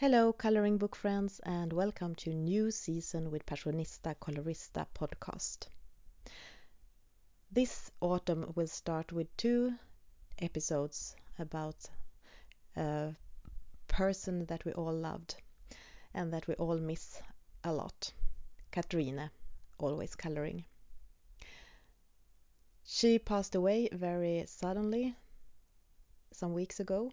Hello, coloring book friends, and welcome to new season with Passionista Colorista podcast. This autumn will start with two episodes about a person that we all loved and that we all miss a lot. Katrine, always coloring. She passed away very suddenly some weeks ago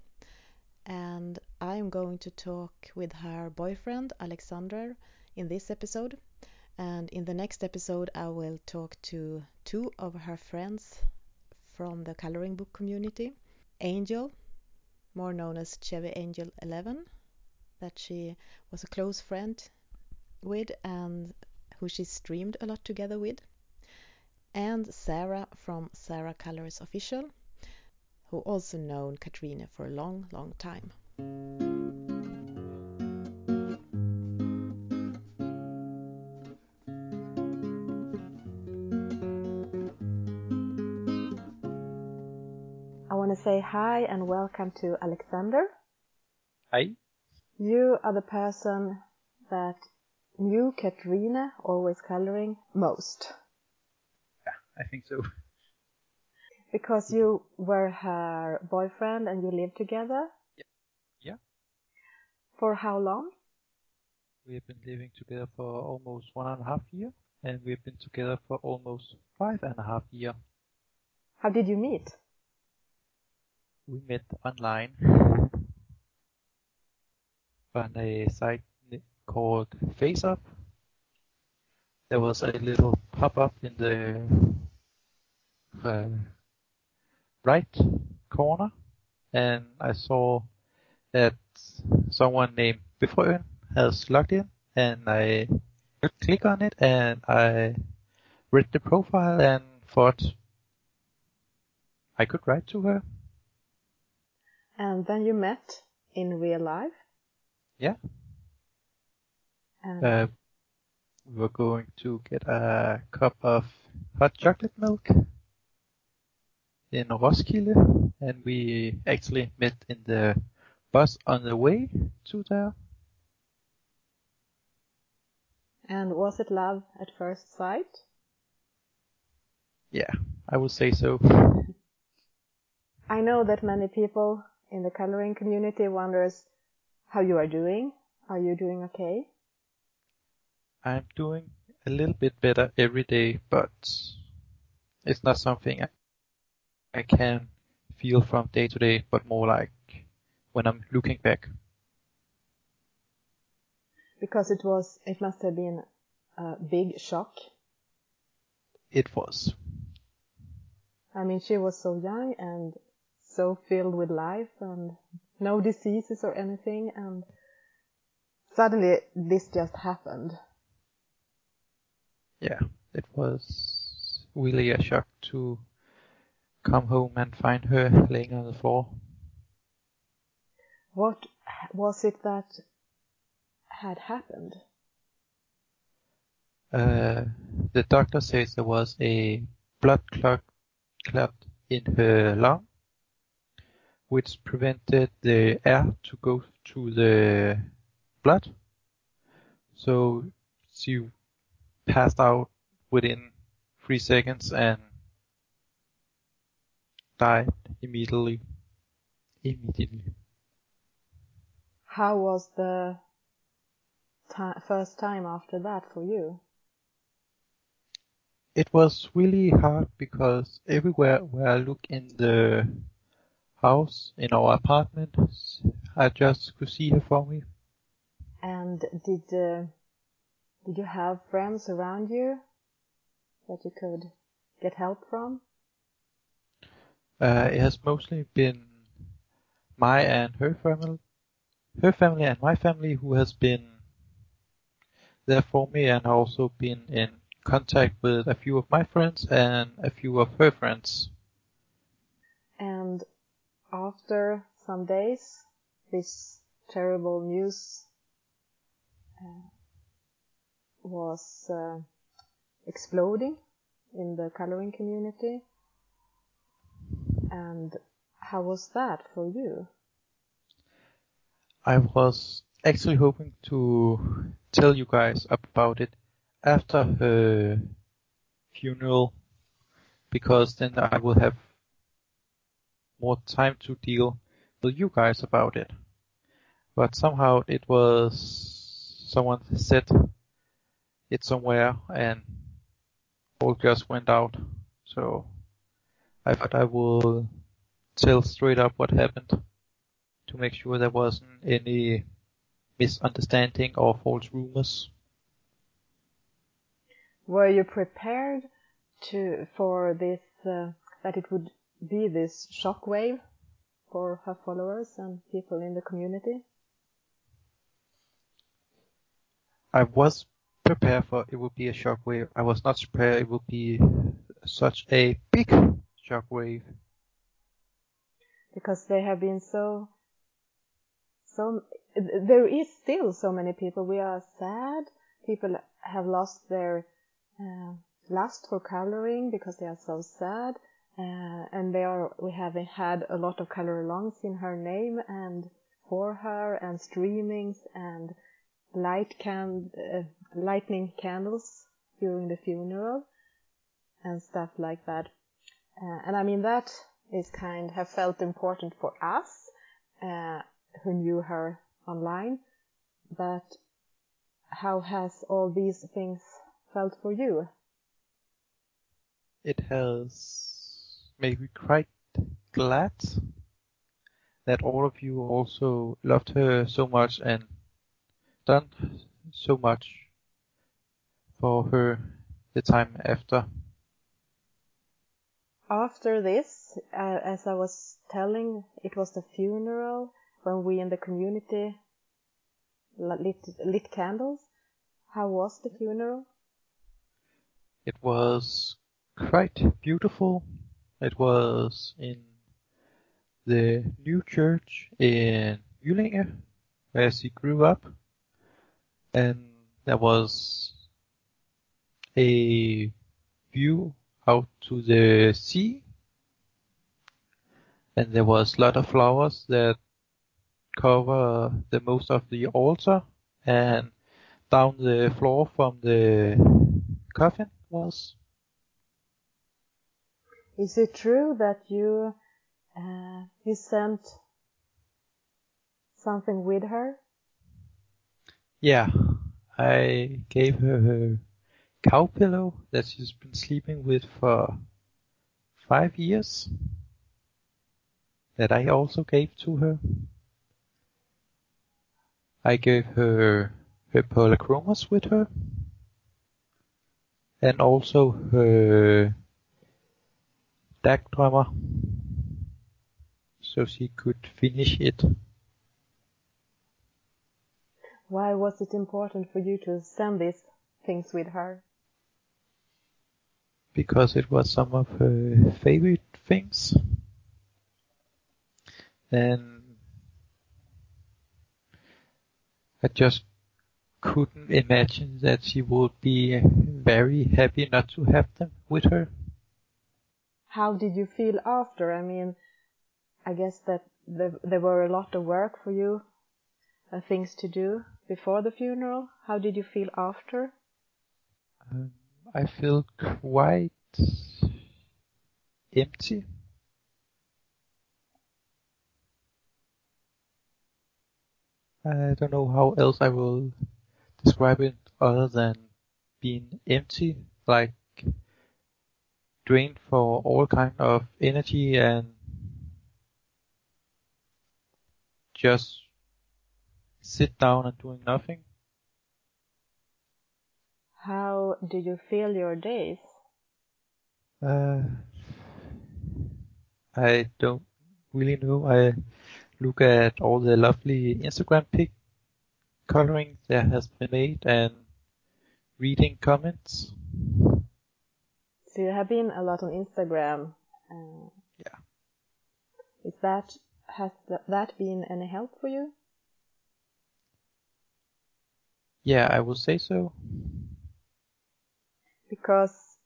and I'm going to talk with her boyfriend Alexander in this episode. And in the next episode, I will talk to two of her friends from the coloring book community Angel, more known as Chevy Angel 11, that she was a close friend with and who she streamed a lot together with, and Sarah from Sarah Colors Official who also known Katrina for a long, long time. I want to say hi and welcome to Alexander. Hi. You are the person that knew Katrine, always coloring, most. Yeah, I think so. Because you were her boyfriend and you lived together? For how long? We have been living together for almost one and a half year, and we've been together for almost five and a half year. How did you meet? We met online on a site called FaceUp. There was a little pop-up in the uh, right corner and I saw that someone named Befrøen has logged in and I click on it and I read the profile and thought I could write to her. And then you met in real life? Yeah. And Uh, we were going to get a cup of hot chocolate milk in Roskilde, and we actually met in the bus on the way to there. And was it love at first sight? Yeah, I would say so. I know that many people in the coloring community wonders how you are doing. Are you doing okay? I'm doing a little bit better every day, but it's not something I, I can feel from day to day, but more like when I'm looking back. Because it was, it must have been a big shock. It was. I mean, she was so young and so filled with life and no diseases or anything and suddenly this just happened. Yeah, it was really a shock to come home and find her laying on the floor. What was it that had happened? Uh, the doctor says there was a blood clot, clot in her lung, which prevented the air to go to the blood. So she passed out within three seconds and died immediately. Immediately. How was the first time after that for you? It was really hard because everywhere where I look in the house, in our apartment, I just could see her for me. And did uh, did you have friends around you that you could get help from? Uh, it has mostly been my and her family, her family and my family who has been there for me and also been in contact with a few of my friends and a few of her friends. And after some days, this terrible news uh, was uh, exploding in the coloring community. And how was that for you? I was actually hoping to tell you guys about it after her funeral because then I will have more time to deal with you guys about it. But somehow it was someone said it somewhere and all just went out. So I thought I will tell straight up what happened to make sure there wasn't any misunderstanding or false rumors. Were you prepared to for this uh, that it would be this shockwave for her followers and people in the community? I was prepared for it would be a shockwave. I was not prepared it would be such a big shockwave. Because they have been so so there is still so many people. We are sad. People have lost their uh, lust for coloring because they are so sad. Uh, and they are, we have had a lot of color alongs in her name and for her and streamings and light can, uh, lightning candles during the funeral and stuff like that. Uh, and I mean, that is kind, have felt important for us, uh, who knew her online. But how has all these things felt for you? It has made me quite glad that all of you also loved her so much and done so much for her the time after. After this, uh, as I was telling, it was the funeral when we in the community lit, lit candles. How was the funeral? It was quite beautiful. It was in the new church in Jyllinge, where she grew up. And there was a view out to the sea. And there was a lot of flowers that cover the most of the altar and down the floor from the coffin was. Is it true that you uh, you sent something with her? Yeah, I gave her her cow pillow that she's been sleeping with for five years. That I also gave to her. I gave her her Polychromos with her. And also her Dagdrømmer. So she could finish it. Why was it important for you to send these things with her? Because it was some of her favorite things. And I just couldn't imagine that she would be very happy not to have them with her. How did you feel after? I mean, I guess that there, there were a lot of work for you, uh, things to do before the funeral. How did you feel after? Um, I feel quite empty. I don't know how else I will describe it other than being empty, like drained for all kind of energy and just sit down and doing nothing. How do you feel your days? Uh, I don't really know. I look at all the lovely Instagram pic coloring that has been made and reading comments. So you have been a lot on Instagram. Uh, yeah. Is that has th- that been any help for you? Yeah, I will say so. Because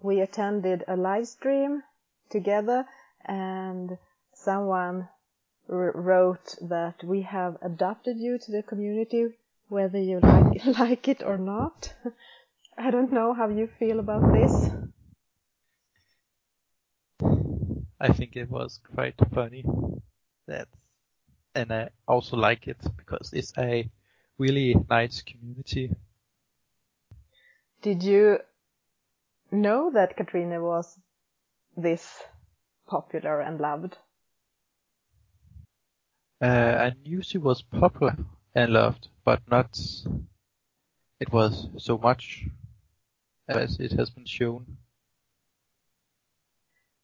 we attended a live stream together and someone wrote that we have adopted you to the community whether you like, like it or not. I don't know how you feel about this. I think it was quite funny. That, and I also like it because it's a really nice community. Did you know that Katrina was this popular and loved? Uh, I knew she was popular and loved, but not it was so much as it has been shown.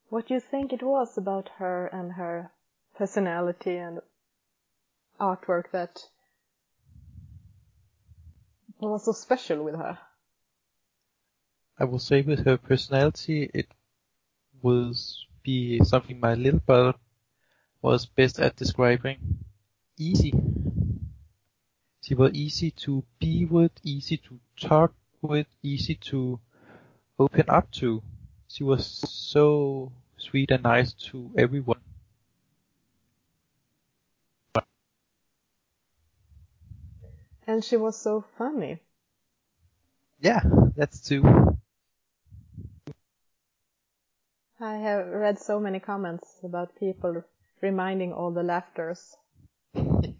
What do you think it was about her and her personality and artwork that was so special with her? I will say with her personality, it was be something my little brother was best at describing. Easy. She was easy to be with, easy to talk with, easy to open up to. She was so sweet and nice to everyone. And she was so funny. Yeah, that's too. I have read so many comments about people reminding all the laughters. and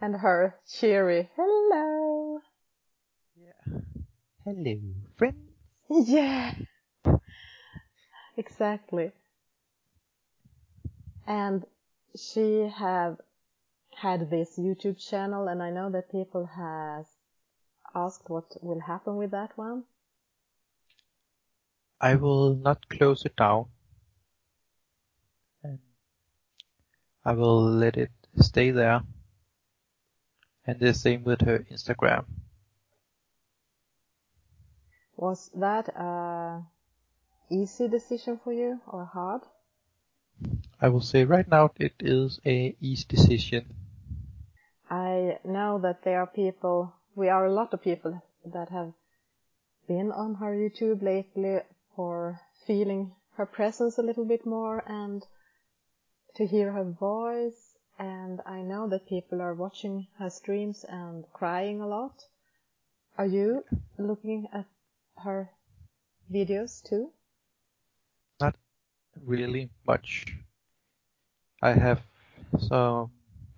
her cheery hello. Yeah. Hello, friends. Yeah. Exactly. And she have had this YouTube channel and I know that people has asked what will happen with that one. I will not close it down. I will let it stay there. And the same with her Instagram. Was that a easy decision for you or hard? I will say right now it is a easy decision. I know that there are people, we are a lot of people that have been on her YouTube lately for feeling her presence a little bit more and to hear her voice. And I know that people are watching her streams and crying a lot. Are you looking at her videos too? Not really much. I have some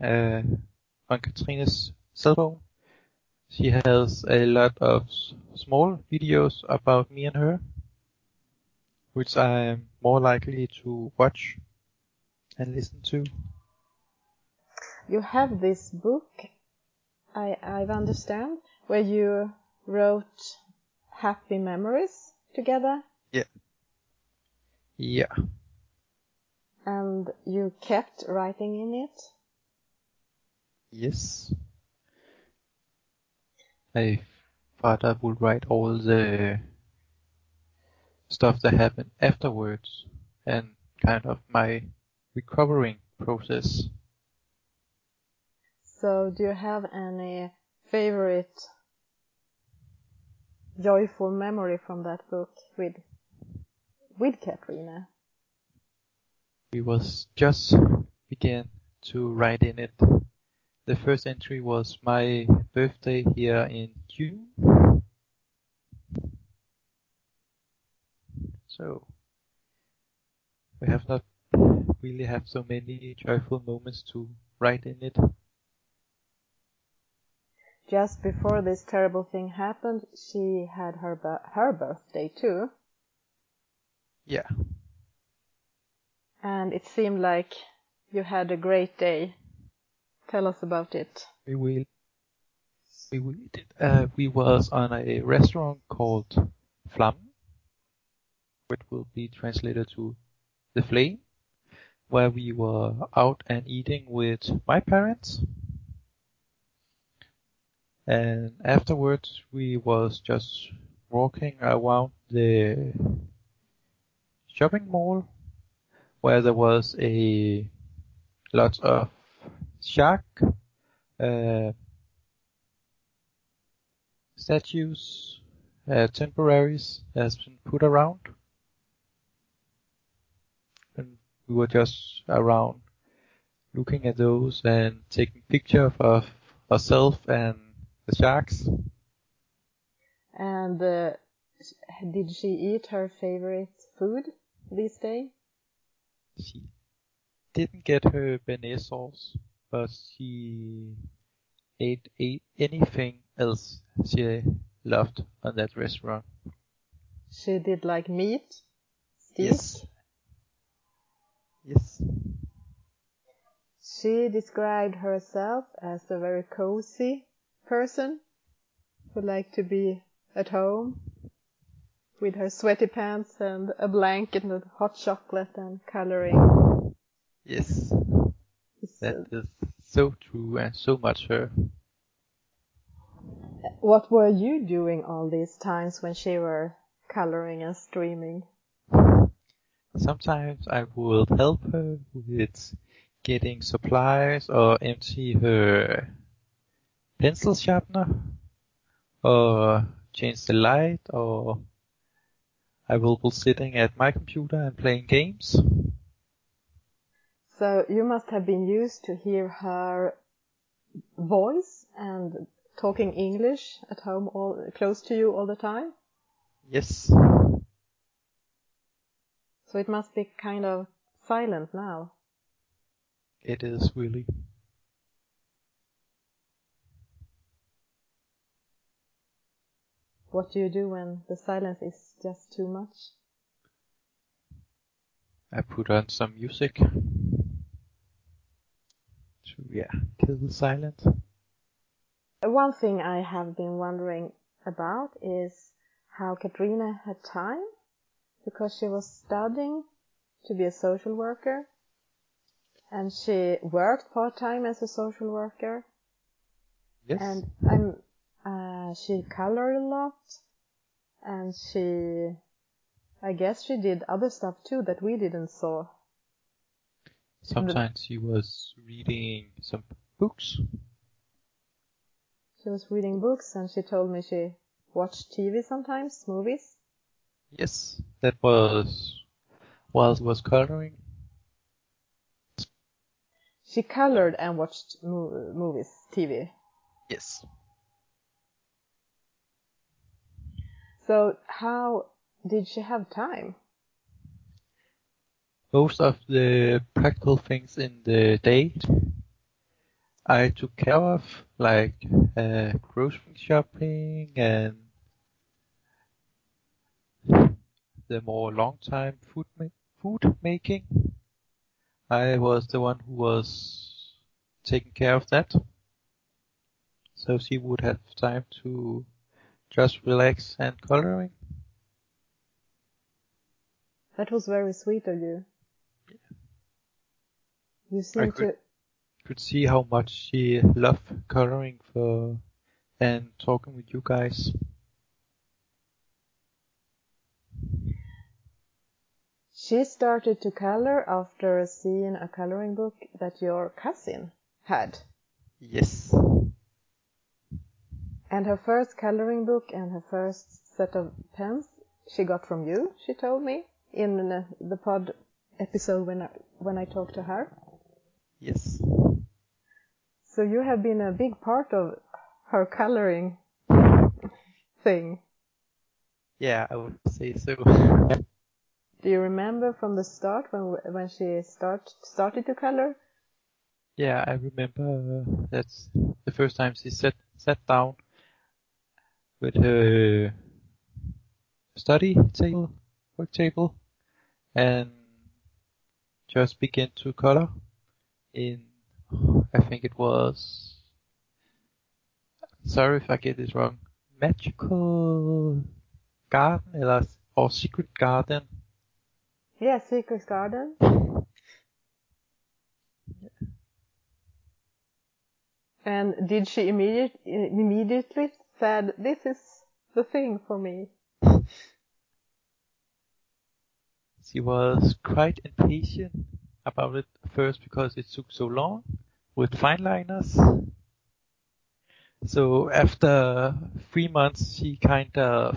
uh, on Katrina's cell phone. She has a lot of small videos about me and her, which I am more likely to watch and listen to. You have this book, I, I understand, where you wrote happy memories together. Yeah. Yeah. And you kept writing in it. Yes. I thought I would write all the stuff that happened afterwards and kind of my recovering process. So do you have any favorite joyful memory from that book with with Katrina? We was just began to write in it. The first entry was my birthday here in June. So we have not really have so many joyful moments to write in it. Just before this terrible thing happened, she had her her birthday too. Yeah. And it seemed like you had a great day. Tell us about it. We will. We did. Uh, we was on a restaurant called Flam, which will be translated to the Flame, where we were out and eating with my parents. And afterwards, we was just walking around the shopping mall, where there was a lot of shark uh, statues, uh, temporaries has been put around. And we were just around looking at those and taking pictures of herself and the sharks. And uh, did she eat her favorite food this day? She didn't get her bearnaise sauce, but she ate, ate anything else she loved on that restaurant. She did like meat, steak. Yes. Yes. She described herself as a very cozy person who liked to be at home with her sweaty pants and a blanket and hot chocolate and coloring. Yes. It's, That uh, is so true and so much her. what were you doing all these times when she were coloring and streaming? Sometimes I would help her with getting supplies or empty her pencil sharpener or change the light or I will be sitting at my computer and playing games. So you must have been used to hear her voice and talking English at home all close to you all the time. Yes. So it must be kind of silent now. It is really. What do you do when the silence is just too much? I put on some music to yeah kill the silence. One thing I have been wondering about is how Katrina had time because she was studying to be a social worker and she worked part time as a social worker Yes. and I'm uh, she colored a lot and she I guess she did other stuff too that we didn't saw. Sometimes she was reading some books. She was reading books and she told me she watched TV sometimes, movies. Yes, that was while was coloring. She colored and watched mo- movies, TV. Yes. So how did she have time? Most of the practical things in the day I took care of, like uh, grocery shopping and the more long time food ma- food making. I was the one who was taking care of that. So she would have time to just relax and coloring. That was very sweet of you. You seem could- to Could see how much she loved coloring for and talking with you guys. She started to color after seeing a coloring book that your cousin had. Yes. And her first coloring book and her first set of pens she got from you, she told me, in the pod episode when I, when I talked to her. Yes. So you have been a big part of her coloring thing. Yeah, I would say so. Do you remember from the start when when she start started to color? Yeah, I remember uh, that's the first time she sat sat down with her study table, work table, and just began to color in, I think it was, sorry if I get this wrong, magical garden eller, or secret garden. Yeah, Secret Garden. And did she immediate, immediately said, "This is the thing for me"? She was quite impatient about it first because it took so long with fine liners. So after three months, she kind of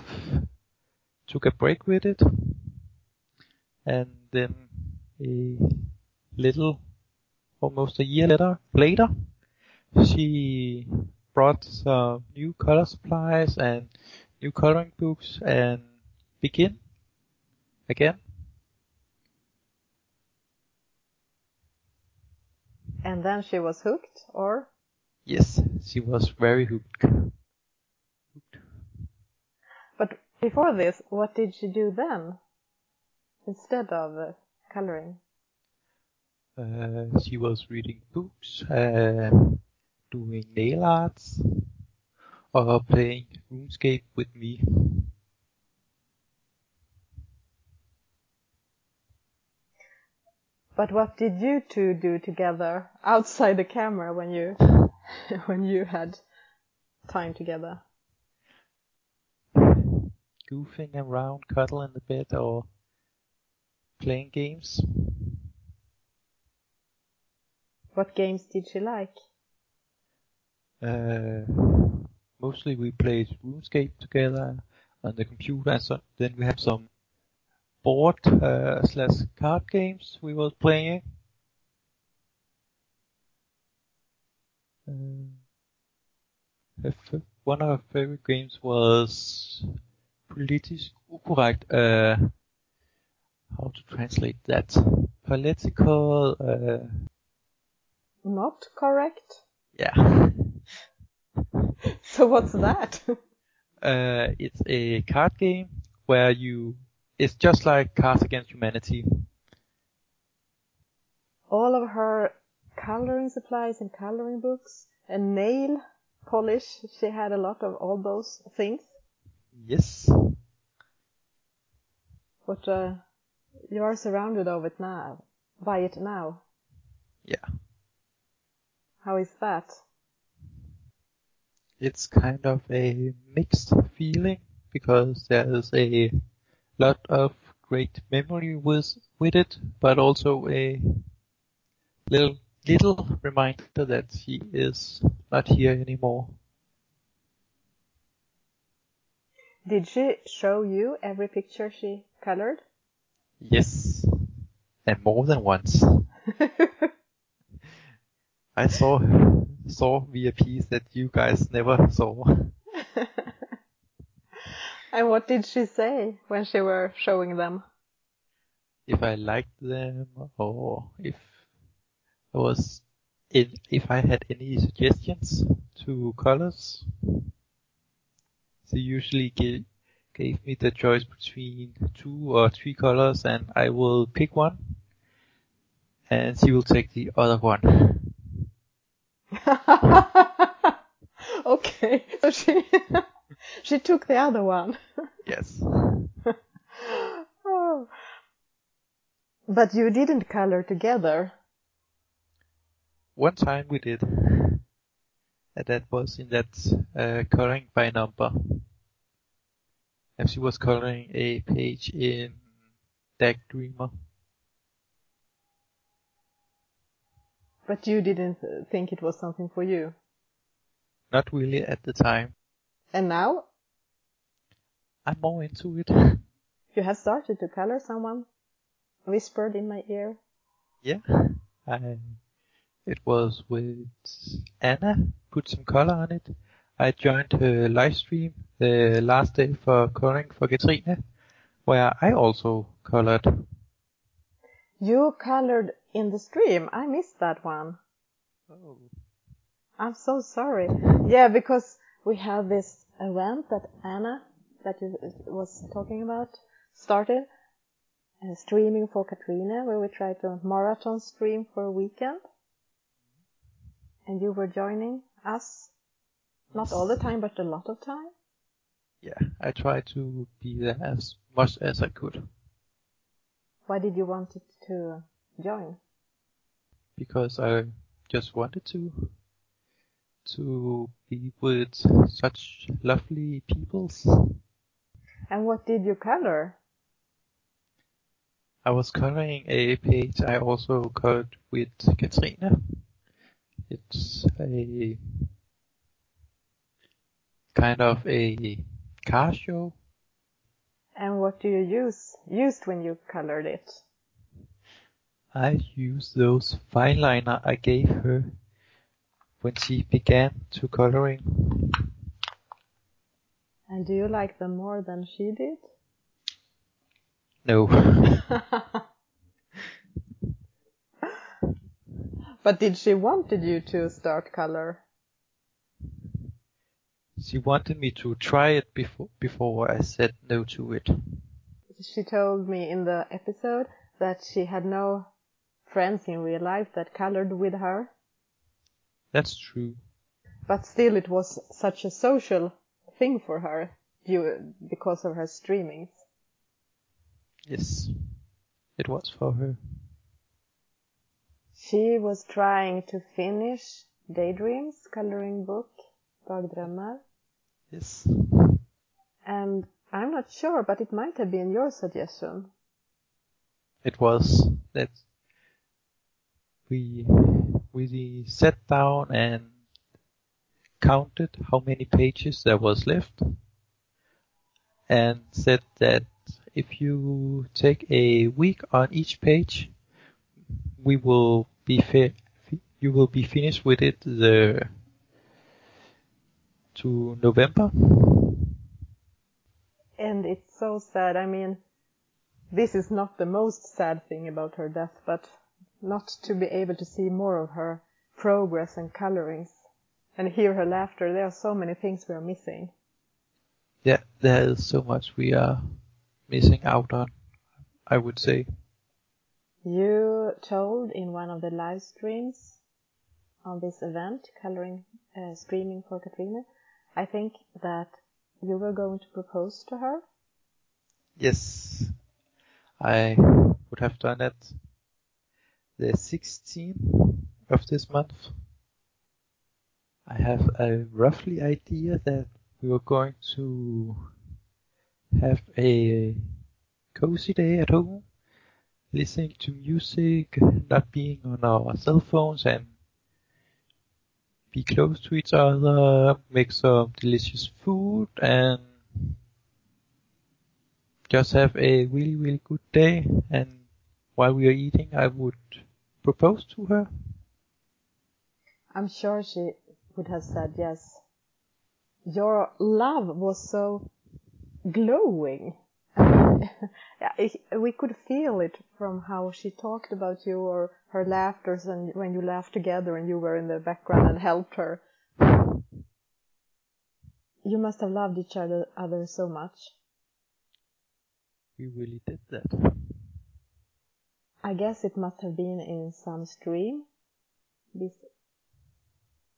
took a break with it, and then a little almost a year later, later, she brought some new color supplies and new coloring books and begin again. And then she was hooked, or? Yes, she was very hooked. hooked. But before this, what did she do then? Instead of uh, coloring? Uh, she was reading books, uh, doing nail arts, or playing RuneScape with me. But what did you two do together outside the camera when you when you had time together? Goofing around, cuddling in the bed, or playing games. What games did she like? Uh, mostly we played RuneScape together on the computer, and so, then we had some board uh, slash card games we were playing. Um, one of our favorite games was politisk ukorrekt. Uh, how to translate that? Political. Uh, Not correct. Yeah. so what's that? uh, it's a card game where you it's just like Cards Against Humanity. All of her coloring supplies and coloring books and nail polish, she had a lot of all those things. Yes. But uh, you are surrounded of it now, by it now. Yeah. How is that? It's kind of a mixed feeling because there's a lot of great memory with with it, but also a little little reminder that he is not here anymore. Did she show you every picture she colored? Yes, and more than once. I saw saw VIPs that you guys never saw. And what did she say when she were showing them? If I liked them or if I was in, if I had any suggestions to colors. She usually gave, gave me the choice between two or three colors and I will pick one and she will take the other one. okay, so she she took the other one. Yes. oh. But you didn't color together. One time we did. And that was in that uh, coloring by number. And she was coloring a page in Dag Dreamer. But you didn't think it was something for you. Not really at the time. And now? I'm more into it. You have started to color someone whispered in my ear. Yeah. I, it was with Anna, put some color on it. I joined her live stream the last day for coloring for Katrine, where I also colored. You colored in the stream. I missed that one. Oh. I'm so sorry. Yeah, because we have this event that Anna that you was talking about started uh, streaming for Katrina where we tried to marathon stream for a weekend. And you were joining us not all the time, but a lot of time. Yeah, I tried to be there as much as I could. Why did you want to join? Because I just wanted to to be with such lovely peoples. And what did you color? I was coloring a page I also colored with Katrina. It's a kind of a car show. And what do you use used when you colored it? I used those fine liner I gave her when she began to coloring. And do you like them more than she did? No. but did she wanted you to start color? She wanted me to try it before before I said no to it. She told me in the episode that she had no friends in real life that colored with her. That's true. But still, it was such a social thing for her due, because of her streamings. Yes, it was for her. She was trying to finish Daydreams coloring book, Dagdrömmar. Yes. And I'm not sure, but it might have been your suggestion. It was that we we sat down and counted how many pages there was left and said that if you take a week on each page, we will be fi- you will be finished with it the to November. And it's so sad. I mean, this is not the most sad thing about her death, but not to be able to see more of her progress and colorings and hear her laughter. There are so many things we are missing. Yeah, there is so much we are missing out on, I would say. You told in one of the live streams on this event, coloring, uh, streaming for Katrina, I think that you were going to propose to her. Yes, I would have done it the 16th of this month. I have a roughly idea that we were going to have a cozy day at home, listening to music, not being on our cell phones and be close to each other, make some delicious food and just have a really, really good day. And while we are eating, I would propose to her. I'm sure she would have said yes. Your love was so glowing. yeah, we could feel it from how she talked about you or her laughters and when you laughed together and you were in the background and helped her. You must have loved each other, other so much. We really did that. I guess it must have been in some stream these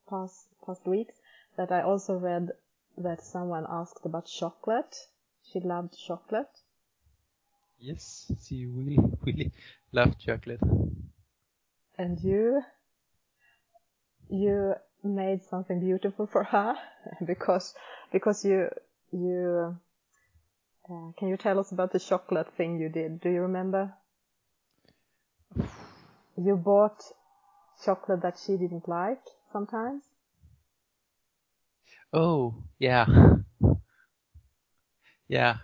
past past weeks that I also read that someone asked about chocolate. She loved chocolate. Yes, she really, really loved chocolate. And you, you made something beautiful for her because because you you uh, can you tell us about the chocolate thing you did? Do you remember? You bought chocolate that she didn't like sometimes. Oh, yeah. Yeah,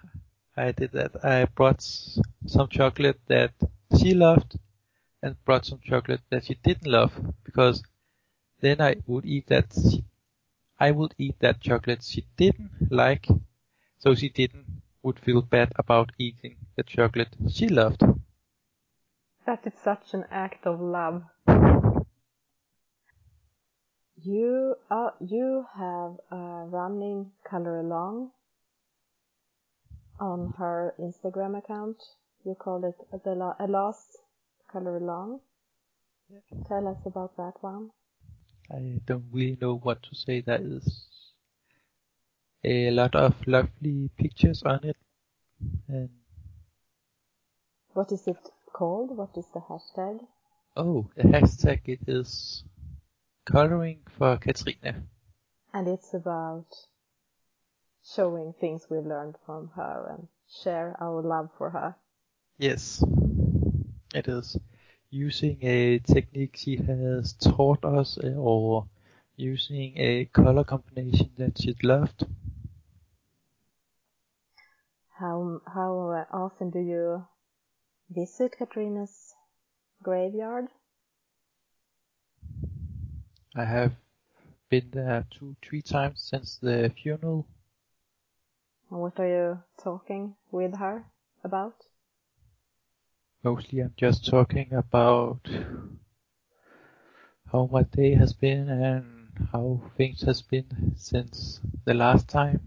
I did that. I brought some chocolate that she loved and brought some chocolate that she didn't love because then I would eat that I would eat that chocolate she didn't like so she didn't would feel bad about eating the chocolate she loved. That is such an act of love. You uh, you have a running color along on her Instagram account. You call it the la- a last color long. Yeah. Tell us about that one. I don't really know what to say. There is a lot of lovely pictures on it, and What is it called? What is the hashtag? oh, the hashtag it is coloring for Katrina. And it's about showing things we learned from her and share our love for her. Yes, it is using a technique she has taught us uh, or using a color combination that she loved. How how often do you visit Katrina's graveyard? I have been there two, three times since the funeral. And what are you talking with her about? Mostly I'm just talking about how my day has been and how things has been since the last time.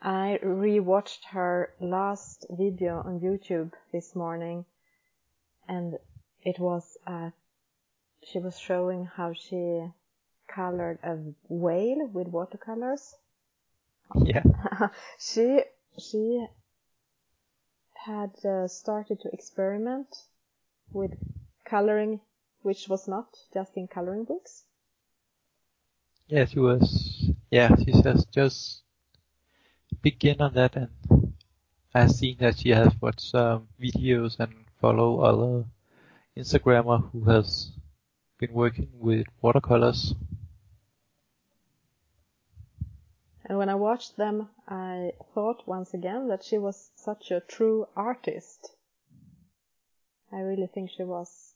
I rewatched her last video on YouTube this morning and it was uh, she was showing how she colored a whale with watercolors. Yeah. she she had uh, started to experiment with coloring which was not just in coloring books. Yeah, she was, yeah, she has just begin on that and I've seen that she has watched some videos and follow other Instagrammer who has been working with watercolors. And when I watched them, I thought once again that she was such a true artist. I really think she was.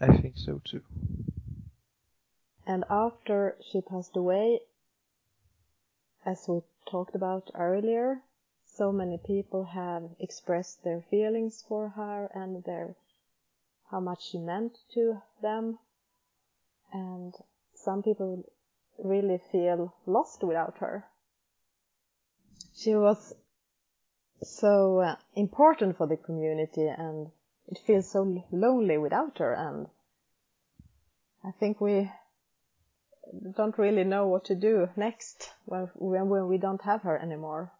I think so too. And after she passed away, as we talked about earlier, so many people have expressed their feelings for her and their how much she meant to them. And some people really feel lost without her. She was so uh, important for the community and it feels so lonely without her and I think we don't really know what to do next when, when we don't have her anymore.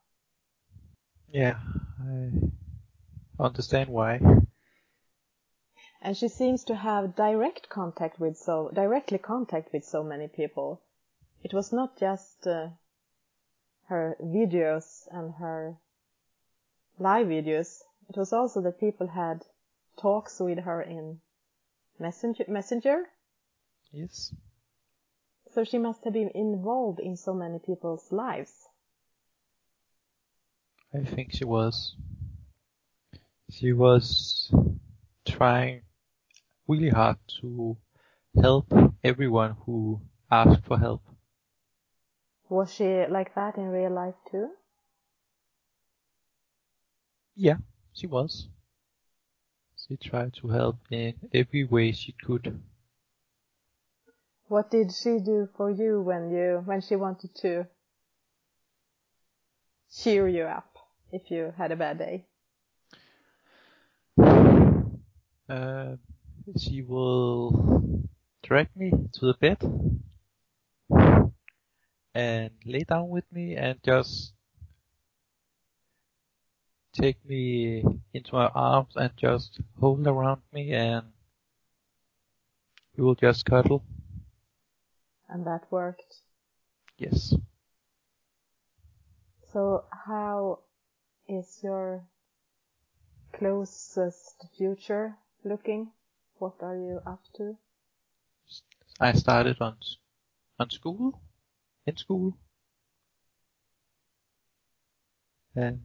Yeah, I understand why. And she seems to have direct contact with so directly contact with so many people. It was not just uh, her videos and her live videos. It was also that people had talks with her in messenger. messenger. Yes. So she must have been involved in so many people's lives. I think she was. She was trying really hard to help everyone who asked for help. Was she like that in real life too? Yeah, she was. She tried to help in every way she could. What did she do for you when you when she wanted to cheer you up if you had a bad day? Uh, she will drag me to the bed and lay down with me and just take me into her arms and just hold around me and we will just cuddle. And that worked. Yes. So how is your closest future looking? What are you up to? I started on on school, in school, and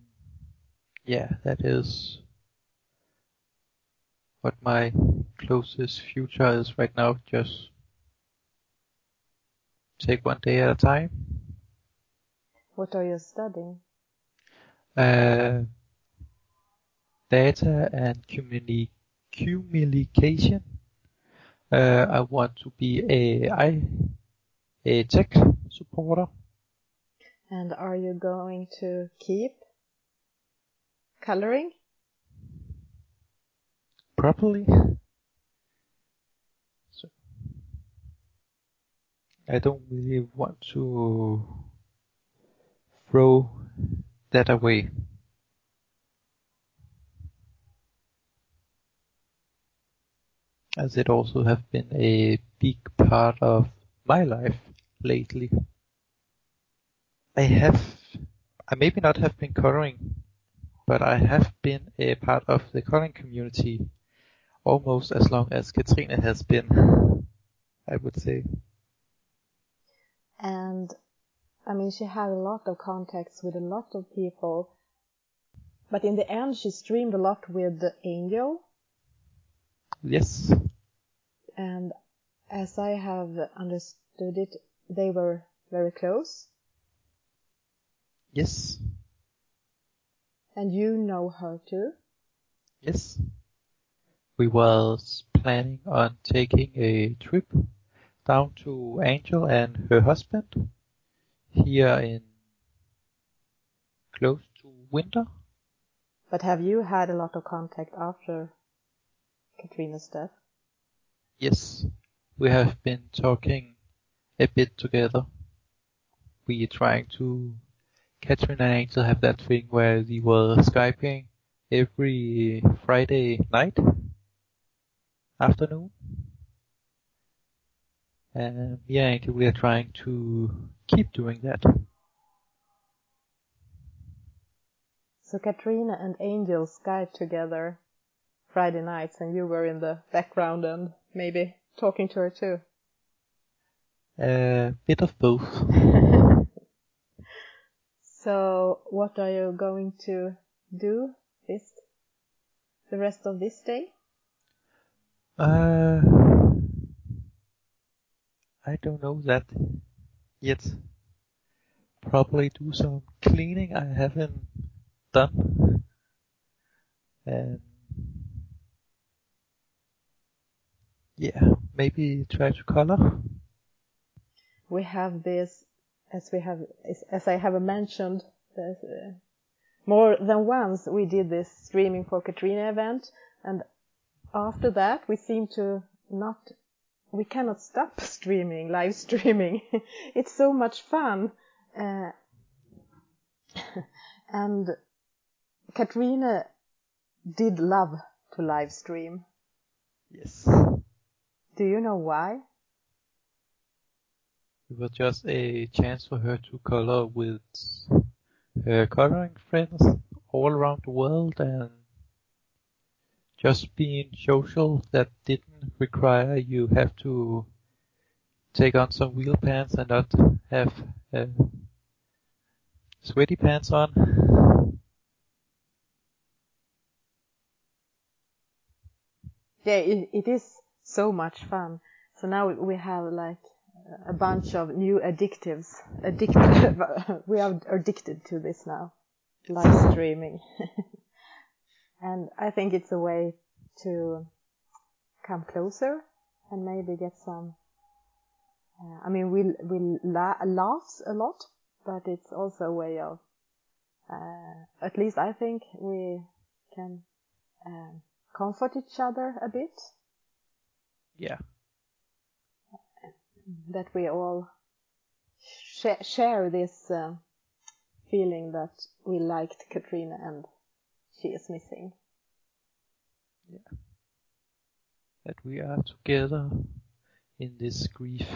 yeah, that is what my closest future is right now. Just take one day at a time. What are you studying? Uh, data and communi- communication. Uh, I want to be a, I, a tech supporter. And are you going to keep coloring? properly. So I don't really want to throw that away. As it also have been a big part of my life lately. I have, I maybe not have been coloring, but I have been a part of the coloring community almost as long as Katrina has been, I would say. And I mean, she had a lot of contacts with a lot of people, but in the end, she streamed a lot with the Angel. Yes. And as I have understood it, they were very close. Yes. And you know her too? Yes. We was planning on taking a trip down to Angel and her husband here in close to winter. But have you had a lot of contact after Katrina's death? Yes, we have been talking a bit together. We are trying to Katrina and Angel have that thing where they were skyping every Friday night afternoon. And and Angel we are trying to keep doing that. So Katrina and Angel Skype together Friday nights and you were in the background and maybe talking to her too? A bit of both. so what are you going to do this the rest of this day? Uh, I don't know that yet. Probably do some cleaning I haven't done. And yeah, maybe try to color. We have this, as we have, as I have mentioned, uh, more than once we did this streaming for Katrina event, and after that we seem to not, we cannot stop streaming, live streaming. it's so much fun. Uh, and Katrina did love to live stream. Yes. Do you know why? It was just a chance for her to color with her coloring friends all around the world and just being social that didn't require you have to take on some wheel pants and not have uh, sweaty pants on. Yeah, it, it is so much fun. So now we have like a bunch of new addictives. Addicted, we are addicted to this now, live streaming. and I think it's a way to come closer and maybe get some. Uh, I mean, we we la- a lot, but it's also a way of. Uh, at least I think we can um, comfort each other a bit. Yeah. That we all sh- share this uh, feeling that we liked Katrina and she is missing. Yeah. That we are together in this grief.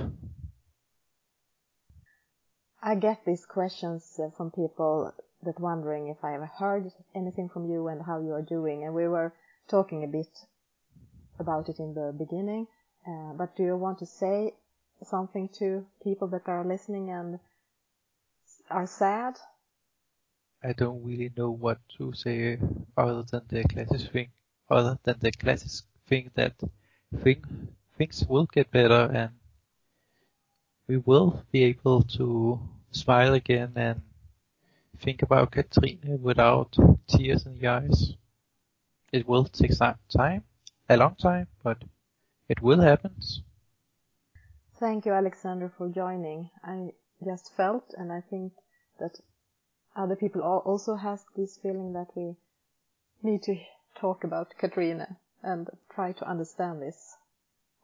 I get these questions uh, from people that wondering if I have heard anything from you and how you are doing. And we were talking a bit about it in the beginning. Uh, but do you want to say something to people that are listening and are sad? I don't really know what to say other than the classic thing, other than the classic thing that thing, things will get better and we will be able to smile again and think about Katrina without tears in the eyes. It will take some time, a long time, but it will happen. Thank you, Alexander, for joining. I just felt, and I think that other people also has this feeling that we need to talk about Katrina and try to understand this,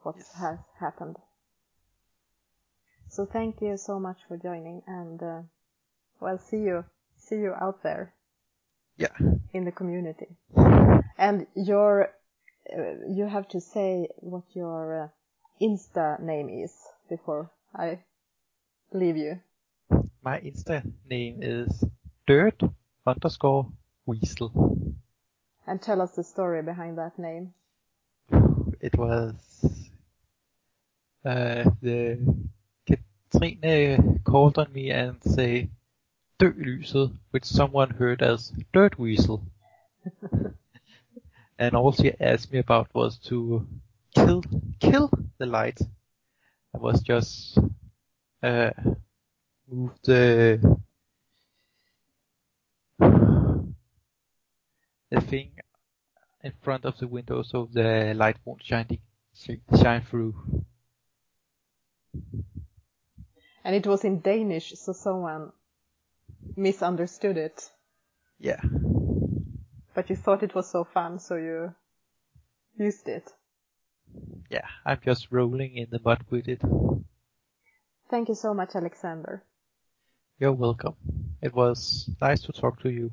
what yes. has happened. So thank you so much for joining, and uh, well, see you, see you out there. Yeah. In the community. And your, you have to say what your uh, Insta name is before I leave you. My Insta name is dirt underscore weasel. And tell us the story behind that name. It was uh, the Trine called on me and say, Dø lyset, which someone heard as Dirt Weasel. and all she asked me about was to kill, kill the light. I was just, uh, move the, the thing in front of the window so the light won't shine, shine through. And it was in Danish, so someone misunderstood it. Yeah. But you thought it was so fun, so you used it. Yeah, I'm just rolling in the mud with it. Thank you so much, Alexander. You're welcome. It was nice to talk to you.